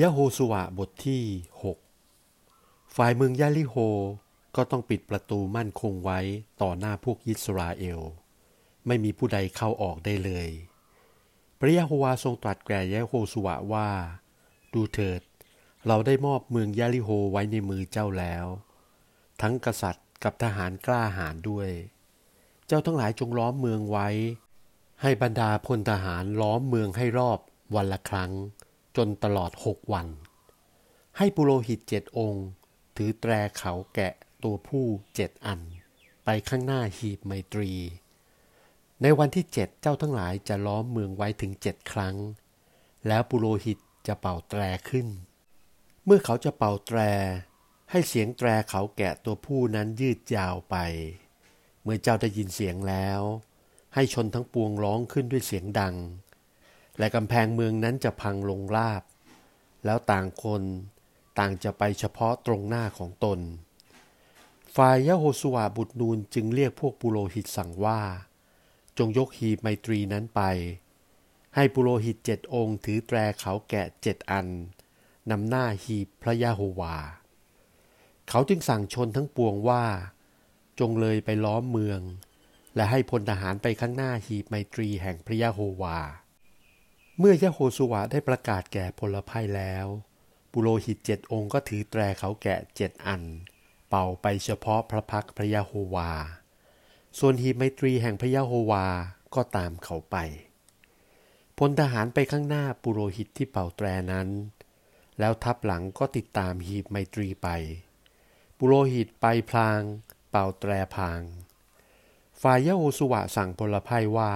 ยะโฮสุวะบทที่ 6 ฝ่ายเมืองยาลิโฮก็ต้องปิดประตูมั่นคงไว้ต่อหน้าพวกยิสราเอล ไม่มีผู้ใดเข้าออกได้เลย พระยะโฮวาทรงตรัสแก่ยะโฮสุวะว่า ดูเถิด เราได้มอบเมืองยาลิโฮไว้ในมือเจ้าแล้ว ทั้งกษัตริย์กับทหารกล้าหาญด้วย เจ้าทั้งหลายจงล้อมเมืองไว้ ให้บรรดาพลทหารล้อมเมืองให้รอบวันละครั้ง จนตลอดหกวัน ให้ปุโรหิตเจ็ดองค์ ถือแตรเขาแกะตัวผู้เจ็ดอัน ไปข้างหน้าหีบไมตรี ในวันที่เจ็ดเจ้าทั้งหลายจะล้อมเมืองไว้ถึงเจ็ดครั้ง แล้วปุโรหิตจะเป่าแตรขึ้น เมื่อเขาจะเป่าแตร ให้เสียงแตรเขาแกะตัวผู้นั้นยืดยาวไป เมื่อเจ้าได้ยินเสียงแล้ว ให้ชนทั้งปวงร้องขึ้นด้วยเสียงดัง และกำแพงเมืองนั้นจะพังลงราบ แล้วต่างคนต่างจะไปเฉพาะตรงหน้าของตน ฝ่ายยะโฮสวาบุตรนูนจึงเรียกพวกปุโรหิตสั่งว่า จงยกหีบไมตรีนั้นไป ให้ปุโรหิตเจ็ดองค์ถือแตรเขาแกะเจ็ดอันนำหน้าหีบพระยะโฮวา เขาจึงสั่งชนทั้งปวงว่า จงเลยไปล้อมเมือง และให้พลทหารไปข้างหน้าหีบไมตรีแห่งพระยะโฮวา เมื่อยะโฮสุวะได้ประกาศแก่พลภัยแล้ว ปุโรหิตเจ็ดองค์ก็ถือแตรเขาแกะเจ็ดอัน เป่าไปเฉพาะพระพักพระยะโฮวา ส่วนหีบไมตรีแห่งพระยะโฮวาก็ตามเขาไปพลทหารไปข้างหน้าปุโรหิตที่เป่าแตรนั้น แล้วทับหลังก็ติดตามหีบไมตรีไป ปุโรหิตไปพลาง เป่าแตรพาง ฝ่ายยะโฮสุวะสั่งพลภัยว่า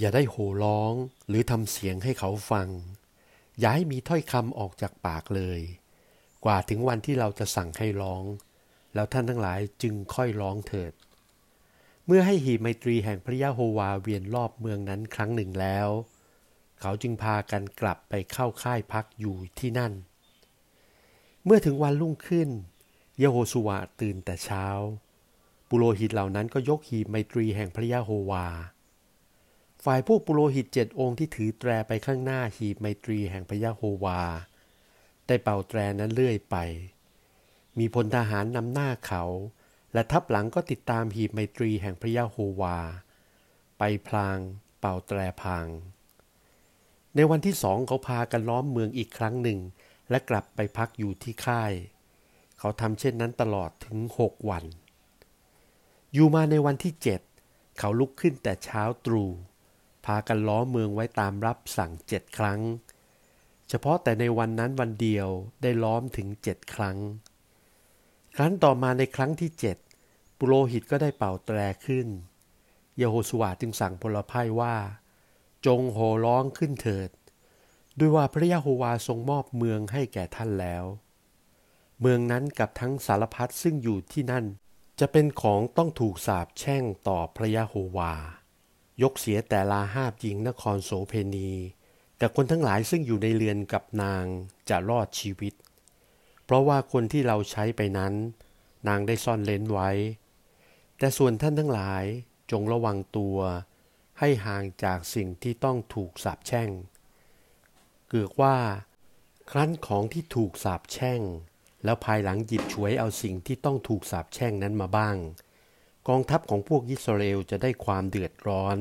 อย่าได้โห่ร้องหรือทำเสียงให้เขาฟัง อย่าให้มีถ้อยคำออกจากปากเลย กว่าถึงวันที่เราจะสั่งให้ร้อง แล้วท่านทั้งหลายจึงค่อยร้องเถิด เมื่อให้หีไมตรีแห่งพระยะโฮวาเวียนรอบเมืองนั้นครั้งหนึ่งแล้ว เขาจึงพากันกลับไปเข้าค่ายพักอยู่ที่นั่น เมื่อถึงวันรุ่งขึ้น เยโฮสุวาตื่นแต่เช้า ปุโรหิตเหล่านั้นก็ยกหีไมตรีแห่งพระยะโฮวา ฝ่ายพวกปุโรหิตเจ็ดองค์ที่ถือแตรไปข้างหน้าหีบไมตรีแห่งพยะโฮวา ได้เป่าแตรนั้นเลื่อยไป มีพลทหารนำหน้าเขา และทับหลังก็ติดตามหีบไมตรีแห่งพระยะโฮวา ไปพลาง เป่าแตรพัง ในวันที่สองเขาพากันล้อมเมืองอีกครั้งหนึ่ง และกลับไปพักอยู่ที่ค่าย เขาทำเช่นนั้นตลอดถึงหกวัน อยู่มาในวันที่เจ็ดเขาลุกขึ้นแต่เช้าตรู่ พากันล้อเมืองไว้ตามรับสั่งเจ็ดครั้ง เฉพาะแต่ในวันนั้นวันเดียวได้ล้อมถึงเจ็ดครั้ง ครั้นต่อมาในครั้งที่เจ็ดปุโรหิตก็ได้เป่าแตรขึ้น เยโฮสวาจึงสั่งพลพ่ายว่า จงโห่ร้องขึ้นเถิด ด้วยว่าพระยะโฮวาทรงมอบเมืองให้แก่ท่านแล้ว เมืองนั้นกับทั้งสารพัดซึ่งอยู่ที่นั่น จะเป็นของต้องถูกสาบแช่งต่อพระยะโฮวา ยกเสียแต่ลาหาบหญิงนครโสเพณี แต่คนทั้งหลายซึ่งอยู่ในเรือนกับนางจะรอดชีวิต เพราะว่าคนที่เราใช้ไปนั้น นางได้ซ่อนเลนไว้ แต่ส่วนท่านทั้งหลายจงระวังตัว ให้ห่างจากสิ่งที่ต้องถูกสาปแช่ง เกือกว่า ครั้นของที่ถูกสาปแช่ง แล้วภายหลังหยิบฉวยเอาสิ่งที่ต้องถูกสาปแช่งนั้นมาบ้าง กองทัพของพวกยิสราเอลจะได้ความเดือดร้อน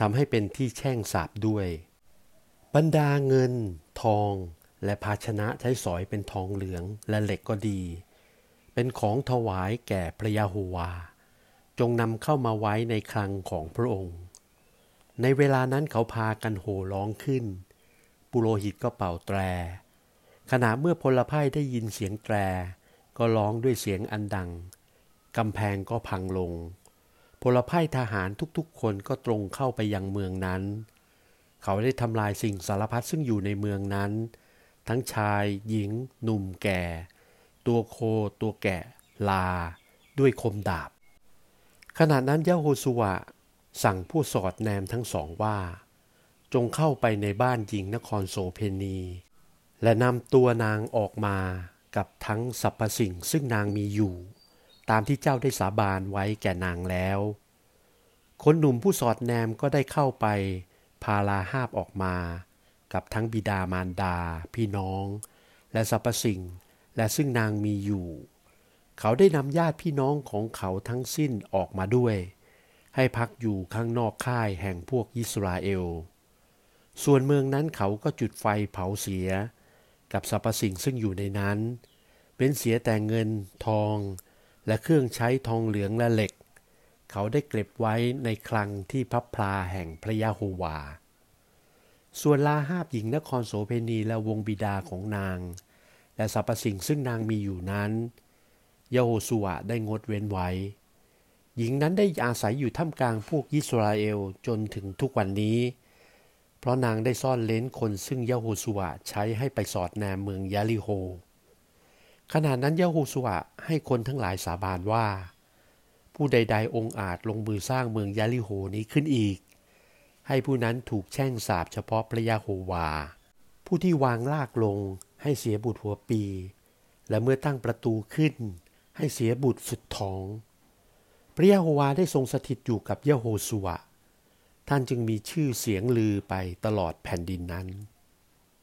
ทำให้เป็นที่แช่งสาบด้วย บรรดาเงิน ทอง และภาชนะใช้สอยเป็นทองเหลืองและเหล็กก็ดี เป็นของถวายแก่พระยาโฮวา จงนำเข้ามาไว้ในคลังของพระองค์ ในเวลานั้นเขาพากันโห่ร้องขึ้น ปุโรหิตก็เป่าแตร ขณะเมื่อพลพ่ายได้ยินเสียงแตร ก็ร้องด้วยเสียงอันดัง กำแพงก็พังลง พลพ่ายทหารทุกๆ คนก็ตรงเข้าไปยังเมืองนั้น เขาได้ทำลายสิ่งสารพัดซึ่งอยู่ในเมืองนั้น ทั้งชาย หญิง หนุ่มแก่ ตัวโค ตัวแกะ ลา ด้วยคมดาบ ขณะนั้นยะโฮสุวะสั่งผู้สอดแนมทั้งสองว่า จงเข้าไปในบ้านหญิงนครโสเพณี และนำตัวนางออกมากับทั้งสรรพสิ่งซึ่งนางมีอยู่ ตามที่เจ้าได้สาบานไว้แก่นางแล้ว คนหนุ่มผู้สอดแนมก็ได้เข้าไป พาลาหาบออกมา กับทั้งบิดามารดา พี่น้อง และสรรพสิ่ง และซึ่งนางมีอยู่ เขาได้นำญาติพี่น้องของเขาทั้งสิ้นออกมาด้วย ให้พักอยู่ข้างนอกค่ายแห่งพวกอิสราเอล ส่วนเมืองนั้นเขาก็จุดไฟเผาเสีย กับสรรพสิ่งซึ่งอยู่ในนั้น เป็นเสียแต่เงินทอง และเครื่องใช้ทองเหลืองและเหล็ก เขาได้เก็บไว้ในคลังที่พับพลาแห่งพระยะโฮวา ส่วนลาหาบหญิงนครโสเพณีและวงบิดาของนาง และสรรพสิ่งซึ่งนางมีอยู่นั้นยโฮสุวะได้งดเว้นไว้ หญิงนั้นได้อาศัยอยู่ท่ามกลางพวกยิสราเอลจนถึงทุกวันนี้ เพราะนางได้ซ่อนเลนคนซึ่งยโฮสุวะใช้ให้ไปสอดแนมเมืองยาลิโฮ ขณะนั้นยะโฮสุวะให้คนทั้งหลายสาบานว่า ผู้ใด ๆ องค์อาจลงมือสร้างเมืองยาลิโฮนี้ขึ้นอีก ให้ผู้นั้นถูกแช่งสาบเฉพาะพระยาโฮวา ผู้ที่วางลากลงให้เสียบุตรหัวปี และเมื่อตั้งประตูขึ้น ให้เสียบุตรสุดท้อง พระยะโฮวาได้ทรงสถิตอยู่กับยะโฮสุวะท่านจึงมีชื่อเสียงลือไปตลอดแผ่นดินนั้น